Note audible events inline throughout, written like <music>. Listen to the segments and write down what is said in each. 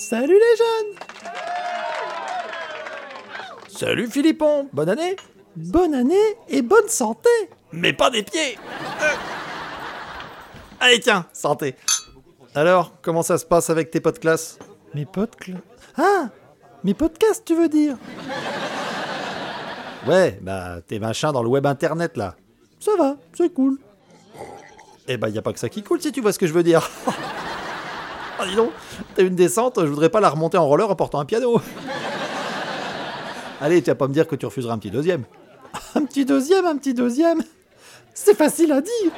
Salut les jeunes Salut Philippon, bonne année Bonne année et bonne santé Mais pas des pieds Euh. Allez tiens, santé Alors, comment ça se passe avec tes potes classe? Mes potes cl... Ah Mes podcasts, tu veux dire? Ouais, bah tes machins dans le web internet là. Ça va, c'est cool. Eh bah y a pas que ça qui coule si tu vois ce que je veux dire. <laughs> Ah dis donc, t'as une descente, je voudrais pas la remonter en roller en portant un piano. Allez, tu vas pas me dire que tu refuseras un petit deuxième. Un petit deuxième, un petit deuxième C'est facile à dire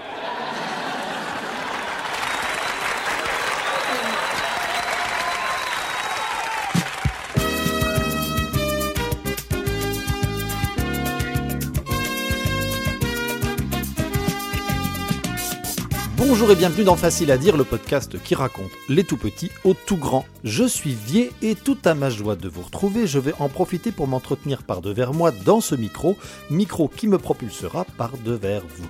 Bonjour et bienvenue dans Facile à dire, le podcast qui raconte les tout petits aux tout grands. Je suis Vier et tout à ma joie de vous retrouver, je vais en profiter pour m'entretenir par devers moi dans ce micro, micro qui me propulsera par devers vous.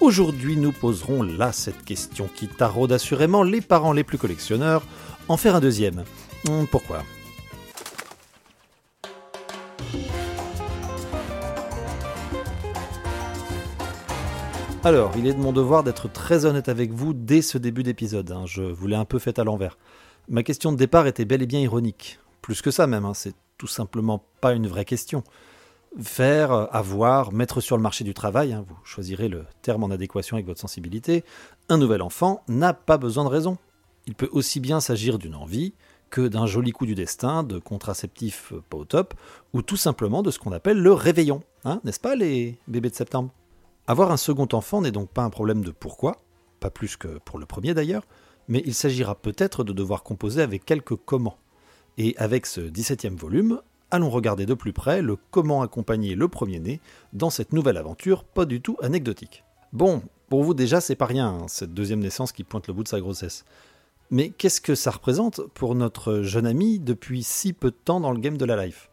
Aujourd'hui, nous poserons là cette question qui taraude assurément les parents les plus collectionneurs. En faire un deuxième. Hum, Pourquoi? Alors, il est de mon devoir d'être très honnête avec vous dès ce début d'épisode. hein. Je vous l'ai un peu fait à l'envers. Ma question de départ était bel et bien ironique. Plus que ça même, hein, c'est tout simplement pas une vraie question. Faire, euh, avoir, mettre sur le marché du travail, hein, vous choisirez le terme en adéquation avec votre sensibilité, un nouvel enfant n'a pas besoin de raison. Il peut aussi bien s'agir d'une envie que d'un joli coup du destin, de contraceptifs euh, pas au top, ou tout simplement de ce qu'on appelle le réveillon. N'est-ce pas les bébés de septembre? Avoir un second enfant n'est donc pas un problème de pourquoi, pas plus que pour le premier d'ailleurs, mais il s'agira peut-être de devoir composer avec quelques comment. Et avec ce 17e volume, allons regarder de plus près le comment accompagner le premier-né dans cette nouvelle aventure pas du tout anecdotique. Bon, pour vous déjà c'est pas rien, hein, cette deuxième naissance qui pointe le bout de sa grossesse. Mais qu'est-ce que ça représente pour notre jeune ami depuis si peu de temps dans le game de la life?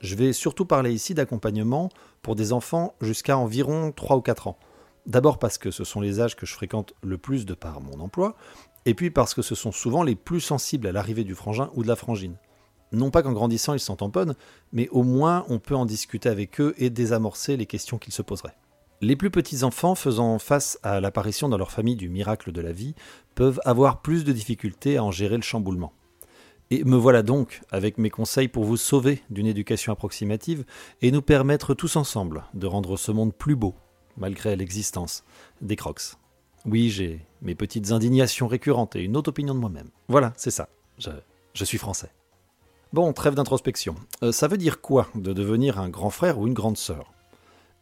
Je vais surtout parler ici d'accompagnement pour des enfants jusqu'à environ 3 ou 4 ans. D'abord parce que ce sont les âges que je fréquente le plus de par mon emploi, et puis parce que ce sont souvent les plus sensibles à l'arrivée du frangin ou de la frangine. Non pas qu'en grandissant ils s'en tamponnent, mais au moins on peut en discuter avec eux et désamorcer les questions qu'ils se poseraient. Les plus petits enfants faisant face à l'apparition dans leur famille du miracle de la vie peuvent avoir plus de difficultés à en gérer le chamboulement. Et me voilà donc avec mes conseils pour vous sauver d'une éducation approximative et nous permettre tous ensemble de rendre ce monde plus beau, malgré l'existence des crocs. Oui, j'ai mes petites indignations récurrentes et une autre opinion de moi-même. Voilà, c'est ça. Je, suis français. Bon, trêve d'introspection. Euh, ça veut dire quoi de devenir un grand frère ou une grande sœur?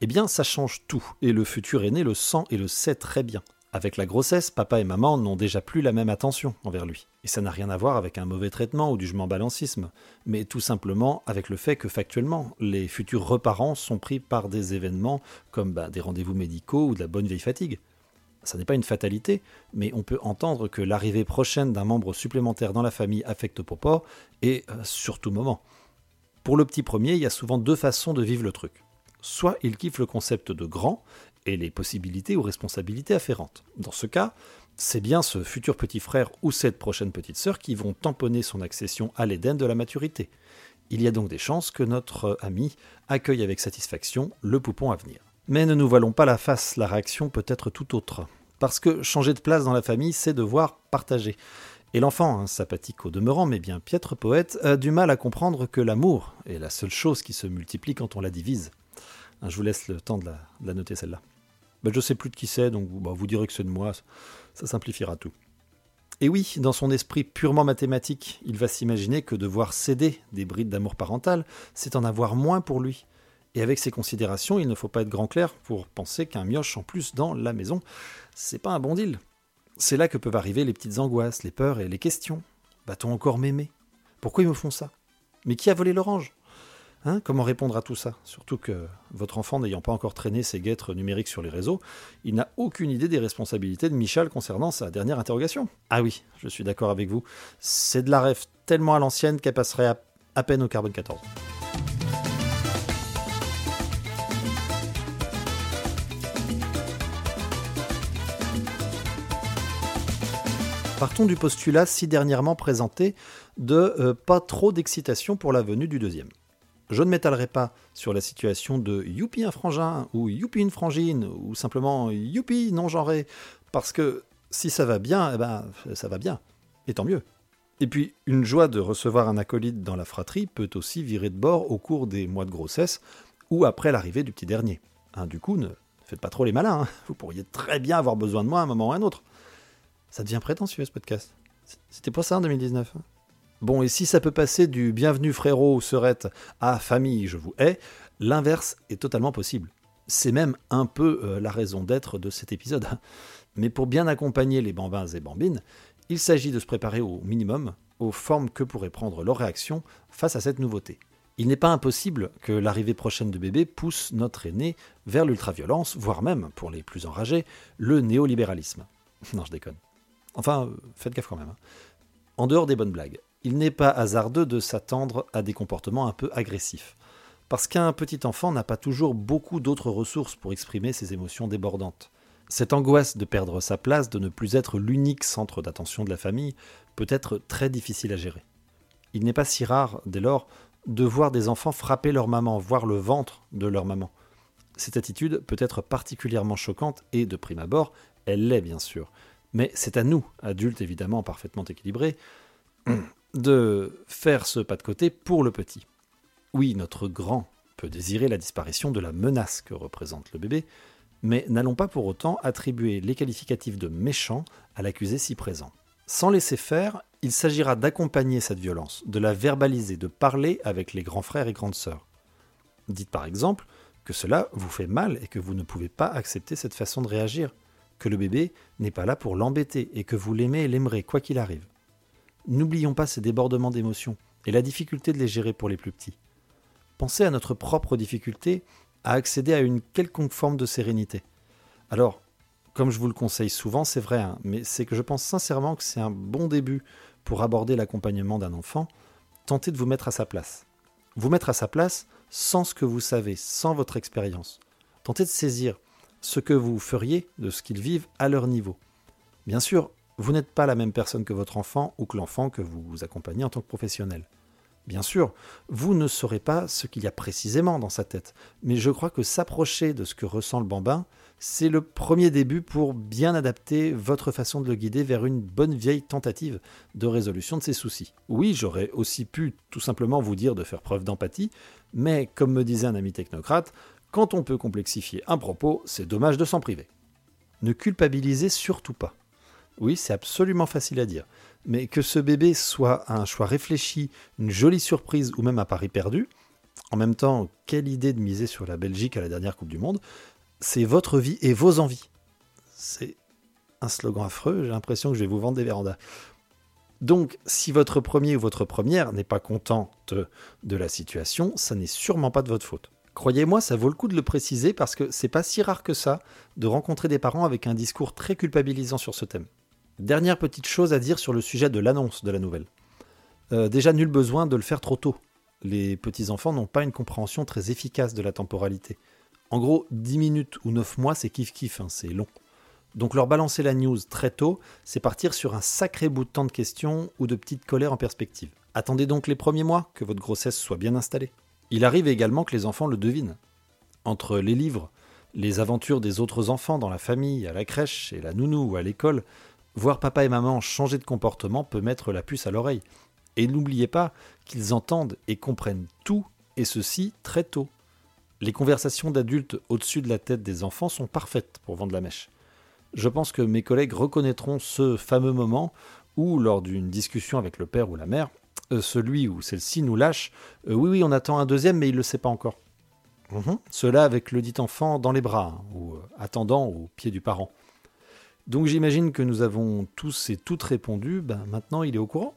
Eh bien, ça change tout, et le futur aîné le sent et le sait très bien. Avec la grossesse, papa et maman n'ont déjà plus la même attention envers lui. Et ça n'a rien à voir avec un mauvais traitement ou du je m'en balancisme, mais tout simplement avec le fait que factuellement, les futurs reparents sont pris par des événements comme bah, des rendez-vous médicaux ou de la bonne vieille fatigue. Ça n'est pas une fatalité, mais on peut entendre que l'arrivée prochaine d'un membre supplémentaire dans la famille affecte Popo, et euh, sur tout moment. Pour le petit premier, il y a souvent deux façons de vivre le truc. Soit il kiffe le concept de grand, et les possibilités ou responsabilités afférentes. Dans ce cas, c'est bien ce futur petit frère ou cette prochaine petite sœur qui vont tamponner son accession à l'Éden de la maturité. Il y a donc des chances que notre ami accueille avec satisfaction le poupon à venir. Mais ne nous voilons pas la face, la réaction peut être tout autre. Parce que changer de place dans la famille, c'est devoir partager. Et l'enfant, hein, sympathique au demeurant, mais bien piètre poète, a du mal à comprendre que l'amour est la seule chose qui se multiplie quand on la divise. Je vous laisse le temps de la noter celle-là. Ben, je sais plus de qui c'est, donc bah, vous direz que c'est de moi, ça simplifiera tout. Et oui, dans son esprit purement mathématique, il va s'imaginer que devoir céder des brides d'amour parental, c'est en avoir moins pour lui. Et avec ces considérations, il ne faut pas être grand clair pour penser qu'un mioche en plus dans la maison, c'est pas un bon deal. C'est là que peuvent arriver les petites angoisses, les peurs et les questions. Va-t-on encore m'aimer? Pourquoi ils me font ça? Mais qui a volé l'orange? Hein, comment répondre à tout ça? Surtout que votre enfant n'ayant pas encore traîné ses guêtres numériques sur les réseaux, il n'a aucune idée des responsabilités de Michel concernant sa dernière interrogation. Ah oui, je suis d'accord avec vous, c'est de la rêve tellement à l'ancienne qu'elle passerait à, peine au carbone 14. Partons du postulat si dernièrement présenté de euh, pas trop d'excitation pour la venue du deuxième. Je ne m'étalerai pas sur la situation de youpi un frangin ou youpi une frangine ou simplement youpi non genré parce que si ça va bien, eh ben ça va bien et tant mieux. Et puis une joie de recevoir un acolyte dans la fratrie peut aussi virer de bord au cours des mois de grossesse ou après l'arrivée du petit dernier. Hein, du coup, ne faites pas trop les malins, hein. vous pourriez très bien avoir besoin de moi à un moment ou à un autre. Ça devient prétentieux ce podcast. C'était pas ça en 2019. Hein. Bon, et si ça peut passer du bienvenue frérot ou serette à famille, je vous hais, l'inverse est totalement possible. C'est même un peu euh, la raison d'être de cet épisode. <laughs> Mais pour bien accompagner les bambins et bambines, il s'agit de se préparer au minimum aux formes que pourrait prendre leur réaction face à cette nouveauté. Il n'est pas impossible que l'arrivée prochaine de bébé pousse notre aîné vers l'ultraviolence, voire même, pour les plus enragés, le néolibéralisme. <laughs> Non, je déconne. Enfin, euh, faites gaffe quand même. Hein. En dehors des bonnes blagues, il n'est pas hasardeux de s'attendre à des comportements un peu agressifs. Parce qu'un petit enfant n'a pas toujours beaucoup d'autres ressources pour exprimer ses émotions débordantes. Cette angoisse de perdre sa place, de ne plus être l'unique centre d'attention de la famille, peut être très difficile à gérer. Il n'est pas si rare, dès lors, de voir des enfants frapper leur maman, voir le ventre de leur maman. Cette attitude peut être particulièrement choquante et, de prime abord, elle l'est bien sûr, mais c'est à nous, adultes évidemment parfaitement équilibrés, de faire ce pas de côté pour le petit. Oui, notre grand peut désirer la disparition de la menace que représente le bébé, mais n'allons pas pour autant attribuer les qualificatifs de méchant à l'accusé si présent. Sans laisser faire, il s'agira d'accompagner cette violence, de la verbaliser, de parler avec les grands frères et grandes sœurs. Dites par exemple que cela vous fait mal et que vous ne pouvez pas accepter cette façon de réagir que le bébé n'est pas là pour l'embêter et que vous l'aimez et l'aimerez quoi qu'il arrive. N'oublions pas ces débordements d'émotions et la difficulté de les gérer pour les plus petits. Pensez à notre propre difficulté à accéder à une quelconque forme de sérénité. Alors, comme je vous le conseille souvent, c'est vrai, hein, mais c'est que je pense sincèrement que c'est un bon début pour aborder l'accompagnement d'un enfant. Tentez de vous mettre à sa place. Vous mettre à sa place sans ce que vous savez, sans votre expérience. Tentez de saisir ce que vous feriez de ce qu'ils vivent à leur niveau. Bien sûr, vous n'êtes pas la même personne que votre enfant ou que l'enfant que vous accompagnez en tant que professionnel. Bien sûr, vous ne saurez pas ce qu'il y a précisément dans sa tête, mais je crois que s'approcher de ce que ressent le bambin, c'est le premier début pour bien adapter votre façon de le guider vers une bonne vieille tentative de résolution de ses soucis. Oui, j'aurais aussi pu tout simplement vous dire de faire preuve d'empathie, mais comme me disait un ami technocrate, quand on peut complexifier un propos, c'est dommage de s'en priver. Ne culpabilisez surtout pas. Oui, c'est absolument facile à dire, mais que ce bébé soit un choix réfléchi, une jolie surprise ou même un pari perdu, en même temps, quelle idée de miser sur la Belgique à la dernière Coupe du Monde, c'est votre vie et vos envies. C'est un slogan affreux, j'ai l'impression que je vais vous vendre des vérandas. Donc, si votre premier ou votre première n'est pas contente de la situation, ça n'est sûrement pas de votre faute. Croyez-moi, ça vaut le coup de le préciser parce que c'est pas si rare que ça de rencontrer des parents avec un discours très culpabilisant sur ce thème. Dernière petite chose à dire sur le sujet de l'annonce de la nouvelle. Euh, déjà, nul besoin de le faire trop tôt. Les petits-enfants n'ont pas une compréhension très efficace de la temporalité. En gros, 10 minutes ou 9 mois, c'est kiff-kiff, hein, c'est long. Donc leur balancer la news très tôt, c'est partir sur un sacré bout de temps de questions ou de petites colères en perspective. Attendez donc les premiers mois que votre grossesse soit bien installée. Il arrive également que les enfants le devinent. Entre les livres, les aventures des autres enfants dans la famille, à la crèche, et la nounou ou à l'école, voir papa et maman changer de comportement peut mettre la puce à l'oreille. Et n'oubliez pas qu'ils entendent et comprennent tout, et ceci très tôt. Les conversations d'adultes au-dessus de la tête des enfants sont parfaites pour vendre la mèche. Je pense que mes collègues reconnaîtront ce fameux moment où, lors d'une discussion avec le père ou la mère, euh, celui ou celle-ci nous lâche euh, Oui, oui, on attend un deuxième, mais il ne le sait pas encore. Mhm. Cela avec le dit enfant dans les bras, hein, ou euh, attendant au pied du parent. Donc j'imagine que nous avons tous et toutes répondu ben, maintenant il est au courant.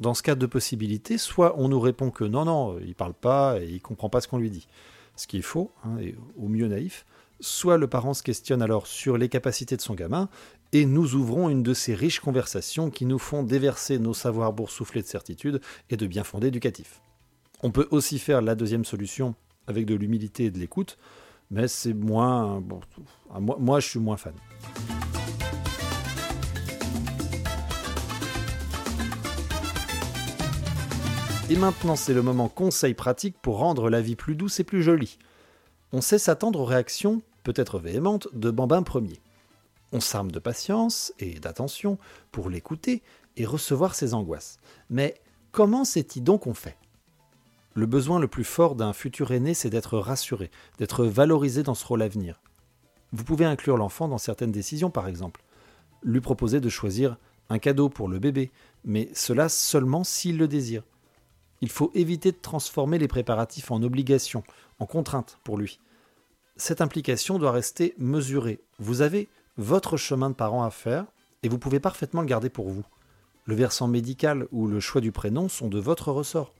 Dans ce cas de possibilité, soit on nous répond que non, non, il parle pas et il comprend pas ce qu'on lui dit, ce qui est faux, hein, et au mieux naïf, soit le parent se questionne alors sur les capacités de son gamin et nous ouvrons une de ces riches conversations qui nous font déverser nos savoirs boursouflés de certitude et de bien fondés éducatifs. On peut aussi faire la deuxième solution avec de l'humilité et de l'écoute, mais c'est moins. Ah, moi, je suis moins fan. Et maintenant, c'est le moment conseil pratique pour rendre la vie plus douce et plus jolie. On sait s'attendre aux réactions, peut-être véhémentes, de Bambin Ier. On s'arme de patience et d'attention pour l'écouter et recevoir ses angoisses. Mais comment s'est-il donc on fait? Le besoin le plus fort d'un futur aîné, c'est d'être rassuré, d'être valorisé dans ce rôle à venir. Vous pouvez inclure l'enfant dans certaines décisions, par exemple. Lui proposer de choisir un cadeau pour le bébé, mais cela seulement s'il le désire. Il faut éviter de transformer les préparatifs en obligation, en contrainte pour lui. Cette implication doit rester mesurée. Vous avez votre chemin de parent à faire et vous pouvez parfaitement le garder pour vous. Le versant médical ou le choix du prénom sont de votre ressort.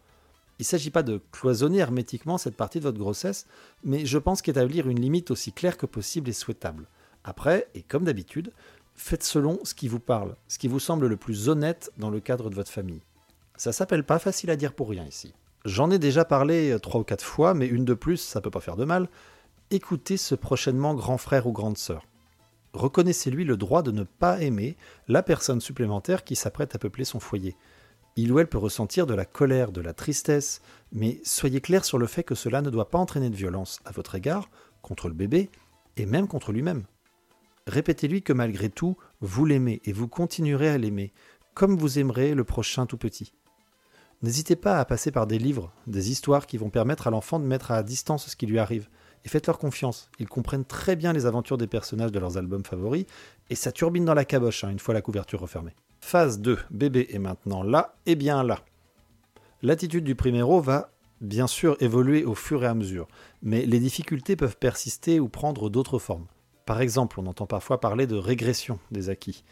Il ne s'agit pas de cloisonner hermétiquement cette partie de votre grossesse, mais je pense qu'établir une limite aussi claire que possible est souhaitable. Après, et comme d'habitude, faites selon ce qui vous parle, ce qui vous semble le plus honnête dans le cadre de votre famille. Ça s'appelle pas facile à dire pour rien ici. J'en ai déjà parlé euh, trois ou quatre fois, mais une de plus, ça peut pas faire de mal. Écoutez ce prochainement grand frère ou grande sœur. Reconnaissez-lui le droit de ne pas aimer la personne supplémentaire qui s'apprête à peupler son foyer. Il ou elle peut ressentir de la colère, de la tristesse, mais soyez clair sur le fait que cela ne doit pas entraîner de violence à votre égard, contre le bébé, et même contre lui-même. Répétez-lui que malgré tout, vous l'aimez et vous continuerez à l'aimer, comme vous aimerez le prochain tout petit. N'hésitez pas à passer par des livres, des histoires qui vont permettre à l'enfant de mettre à distance ce qui lui arrive. Et faites-leur confiance. Ils comprennent très bien les aventures des personnages de leurs albums favoris, et ça turbine dans la caboche hein, une fois la couverture refermée. Phase 2. Bébé est maintenant là, et bien là. L'attitude du priméro va bien sûr évoluer au fur et à mesure, mais les difficultés peuvent persister ou prendre d'autres formes. Par exemple, on entend parfois parler de régression des acquis.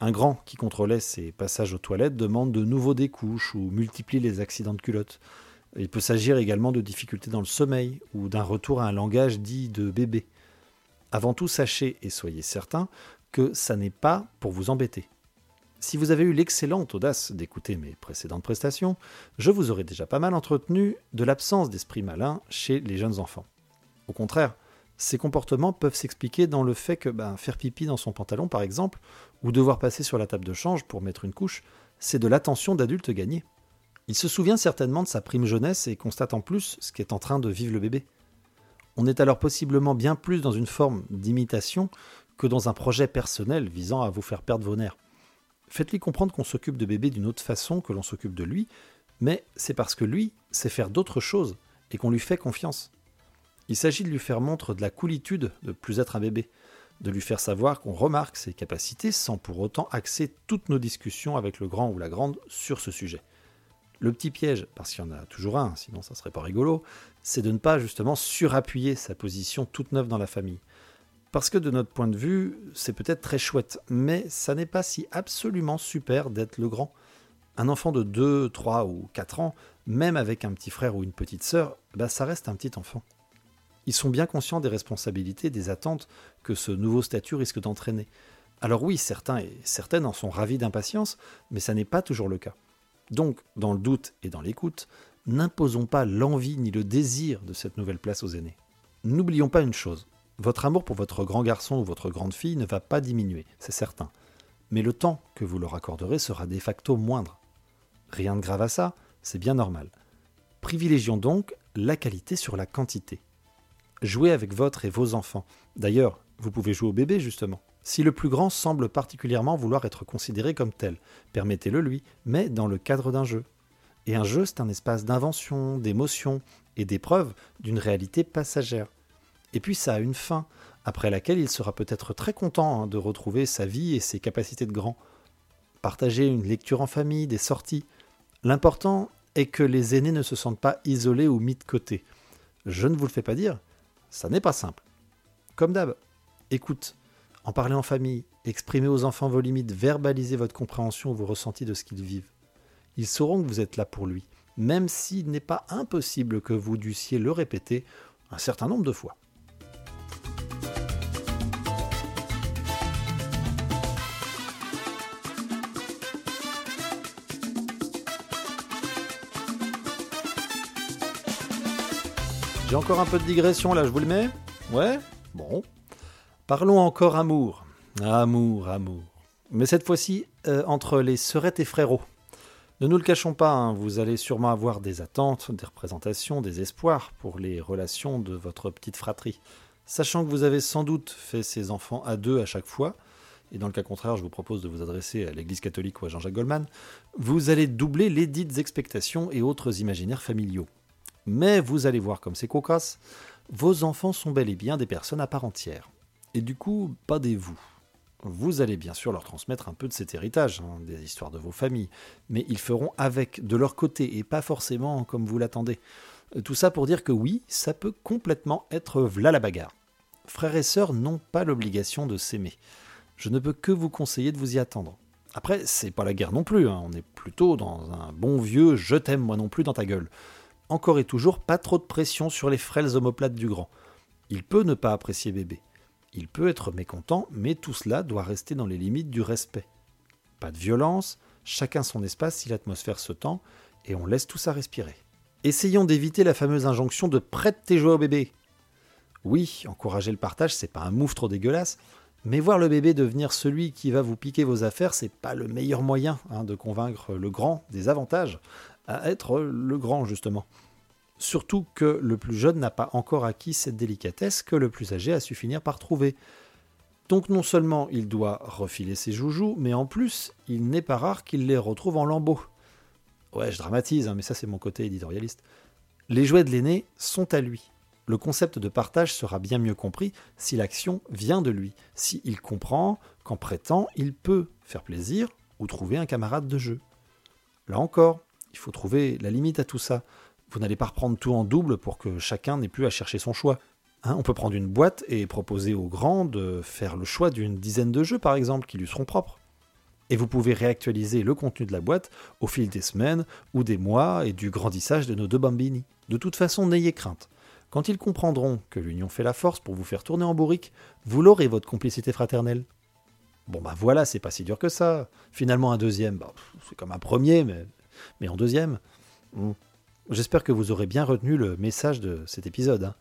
Un grand qui contrôlait ses passages aux toilettes demande de nouveaux découches ou multiplie les accidents de culotte. Il peut s'agir également de difficultés dans le sommeil ou d'un retour à un langage dit de bébé. Avant tout, sachez et soyez certain que ça n'est pas pour vous embêter. Si vous avez eu l'excellente audace d'écouter mes précédentes prestations, je vous aurais déjà pas mal entretenu de l'absence d'esprit malin chez les jeunes enfants. Au contraire, ces comportements peuvent s'expliquer dans le fait que ben, faire pipi dans son pantalon, par exemple, ou devoir passer sur la table de change pour mettre une couche, c'est de l'attention d'adulte gagnée. Il se souvient certainement de sa prime jeunesse et constate en plus ce qu'est en train de vivre le bébé. On est alors possiblement bien plus dans une forme d'imitation que dans un projet personnel visant à vous faire perdre vos nerfs. Faites-lui comprendre qu'on s'occupe de bébé d'une autre façon que l'on s'occupe de lui, mais c'est parce que lui sait faire d'autres choses et qu'on lui fait confiance. Il s'agit de lui faire montre de la coolitude de plus être un bébé, de lui faire savoir qu'on remarque ses capacités sans pour autant axer toutes nos discussions avec le grand ou la grande sur ce sujet. Le petit piège, parce qu'il y en a toujours un, sinon ça serait pas rigolo, c'est de ne pas justement surappuyer sa position toute neuve dans la famille. Parce que de notre point de vue, c'est peut-être très chouette, mais ça n'est pas si absolument super d'être le grand. Un enfant de 2, 3 ou 4 ans, même avec un petit frère ou une petite sœur, bah ça reste un petit enfant. Ils sont bien conscients des responsabilités, des attentes que ce nouveau statut risque d'entraîner. Alors oui, certains et certaines en sont ravis d'impatience, mais ça n'est pas toujours le cas. Donc, dans le doute et dans l'écoute, n'imposons pas l'envie ni le désir de cette nouvelle place aux aînés. N'oublions pas une chose, votre amour pour votre grand garçon ou votre grande fille ne va pas diminuer, c'est certain. Mais le temps que vous leur accorderez sera de facto moindre. Rien de grave à ça, c'est bien normal. Privilégions donc la qualité sur la quantité. Jouez avec votre et vos enfants. D'ailleurs, vous pouvez jouer au bébé justement. Si le plus grand semble particulièrement vouloir être considéré comme tel, permettez-le lui, mais dans le cadre d'un jeu. Et un jeu, c'est un espace d'invention, d'émotion et d'épreuve d'une réalité passagère. Et puis ça a une fin, après laquelle il sera peut-être très content hein, de retrouver sa vie et ses capacités de grand. Partager une lecture en famille, des sorties. L'important est que les aînés ne se sentent pas isolés ou mis de côté. Je ne vous le fais pas dire, ça n'est pas simple. Comme d'hab, écoute, en parler en famille, exprimez aux enfants vos limites, verbalisez votre compréhension ou vos ressentis de ce qu'ils vivent. Ils sauront que vous êtes là pour lui, même s'il n'est pas impossible que vous dussiez le répéter un certain nombre de fois. J'ai encore un peu de digression là, je vous le mets Ouais? Bon. Parlons encore amour. Amour, amour. Mais cette fois-ci, euh, entre les sœurettes et frérots. Ne nous le cachons pas, hein, vous allez sûrement avoir des attentes, des représentations, des espoirs pour les relations de votre petite fratrie. Sachant que vous avez sans doute fait ces enfants à deux à chaque fois, et dans le cas contraire, je vous propose de vous adresser à l'Église catholique ou à Jean-Jacques Goldman, vous allez doubler les dites expectations et autres imaginaires familiaux. Mais vous allez voir comme c'est cocasse, vos enfants sont bel et bien des personnes à part entière. Et du coup, pas des vous. Vous allez bien sûr leur transmettre un peu de cet héritage, hein, des histoires de vos familles, mais ils feront avec de leur côté et pas forcément comme vous l'attendez. Tout ça pour dire que oui, ça peut complètement être v'là la bagarre. Frères et sœurs n'ont pas l'obligation de s'aimer. Je ne peux que vous conseiller de vous y attendre. Après, c'est pas la guerre non plus, hein. on est plutôt dans un bon vieux je t'aime moi non plus dans ta gueule. Encore et toujours, pas trop de pression sur les frêles omoplates du grand. Il peut ne pas apprécier bébé. Il peut être mécontent, mais tout cela doit rester dans les limites du respect. Pas de violence, chacun son espace si l'atmosphère se tend, et on laisse tout ça respirer. Essayons d'éviter la fameuse injonction de prête tes jouets au bébé. Oui, encourager le partage, c'est pas un mouf trop dégueulasse, mais voir le bébé devenir celui qui va vous piquer vos affaires, c'est pas le meilleur moyen hein, de convaincre le grand des avantages à être le grand, justement. Surtout que le plus jeune n'a pas encore acquis cette délicatesse que le plus âgé a su finir par trouver. Donc non seulement il doit refiler ses joujoux, mais en plus, il n'est pas rare qu'il les retrouve en lambeaux. Ouais, je dramatise, hein, mais ça c'est mon côté éditorialiste. Les jouets de l'aîné sont à lui. Le concept de partage sera bien mieux compris si l'action vient de lui, si il comprend qu'en prêtant, il peut faire plaisir ou trouver un camarade de jeu. Là encore, il faut trouver la limite à tout ça. Vous n'allez pas reprendre tout en double pour que chacun n'ait plus à chercher son choix. Hein, on peut prendre une boîte et proposer aux grands de faire le choix d'une dizaine de jeux, par exemple, qui lui seront propres. Et vous pouvez réactualiser le contenu de la boîte au fil des semaines ou des mois et du grandissage de nos deux bambini. De toute façon, n'ayez crainte. Quand ils comprendront que l'union fait la force pour vous faire tourner en bourrique, vous l'aurez votre complicité fraternelle. Bon bah voilà, c'est pas si dur que ça. Finalement un deuxième, bah, c'est comme un premier, mais, mais en deuxième. Hmm. J'espère que vous aurez bien retenu le message de cet épisode, hein.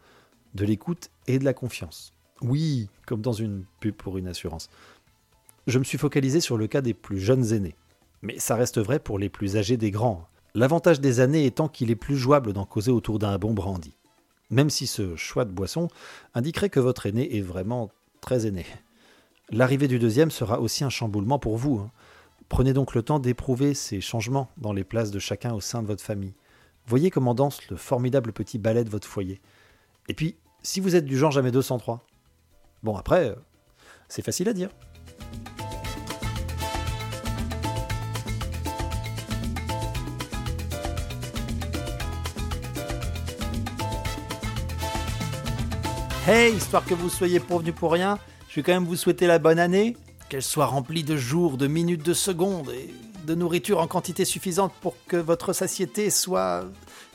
de l'écoute et de la confiance. Oui, comme dans une pub pour une assurance. Je me suis focalisé sur le cas des plus jeunes aînés, mais ça reste vrai pour les plus âgés des grands. L'avantage des années étant qu'il est plus jouable d'en causer autour d'un bon brandy même si ce choix de boisson indiquerait que votre aîné est vraiment très aîné. L'arrivée du deuxième sera aussi un chamboulement pour vous. Hein. Prenez donc le temps d'éprouver ces changements dans les places de chacun au sein de votre famille. Voyez comment danse le formidable petit ballet de votre foyer. Et puis, si vous êtes du genre jamais 203, bon après, euh, c'est facile à dire. Hey, histoire que vous soyez prévenus pour rien, je vais quand même vous souhaiter la bonne année, qu'elle soit remplie de jours, de minutes, de secondes et de nourriture en quantité suffisante pour que votre satiété soit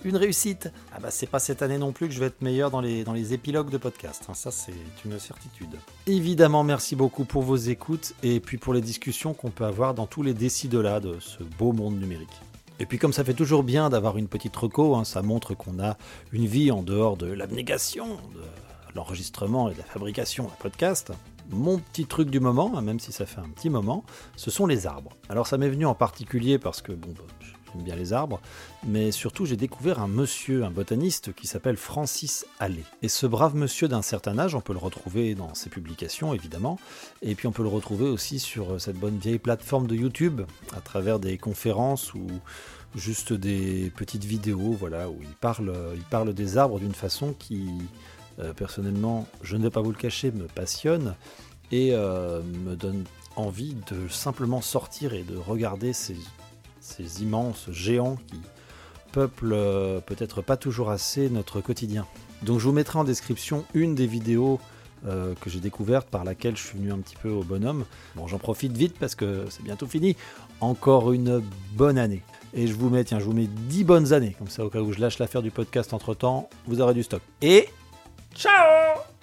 une réussite. Ah bah c'est pas cette année non plus que je vais être meilleur dans les, dans épilogues de podcast, hein. ça c'est une certitude. Évidemment, merci beaucoup pour vos écoutes et puis pour les discussions qu'on peut avoir dans tous les décis de là de ce beau monde numérique. Et puis comme ça fait toujours bien d'avoir une petite reco, hein, ça montre qu'on a une vie en dehors de l'abnégation, de l'enregistrement et de la fabrication d'un podcast, mon petit truc du moment, hein, même si ça fait un petit moment, ce sont les arbres. Alors ça m'est venu en particulier parce que bon, bah, j'aime bien les arbres, mais surtout j'ai découvert un monsieur, un botaniste qui s'appelle Francis Allais. Et ce brave monsieur d'un certain âge, on peut le retrouver dans ses publications évidemment, et puis on peut le retrouver aussi sur cette bonne vieille plateforme de YouTube, à travers des conférences ou juste des petites vidéos, voilà, où il parle, il parle des arbres d'une façon qui euh, personnellement, je ne vais pas vous le cacher, me passionne et euh, me donne envie de simplement sortir et de regarder ces, immenses géants qui peuplent euh, peut-être pas toujours assez notre quotidien. Donc je vous mettrai en description une des vidéos que j'ai découvertes par laquelle je suis venu un petit peu au bonhomme. Bon, j'en profite vite parce que c'est bientôt fini. Encore une bonne année. Et je vous mets, tiens, je vous mets 10 bonnes années. Comme ça, au cas où je lâche l'affaire du podcast entre temps, vous aurez du stock. Et Ciao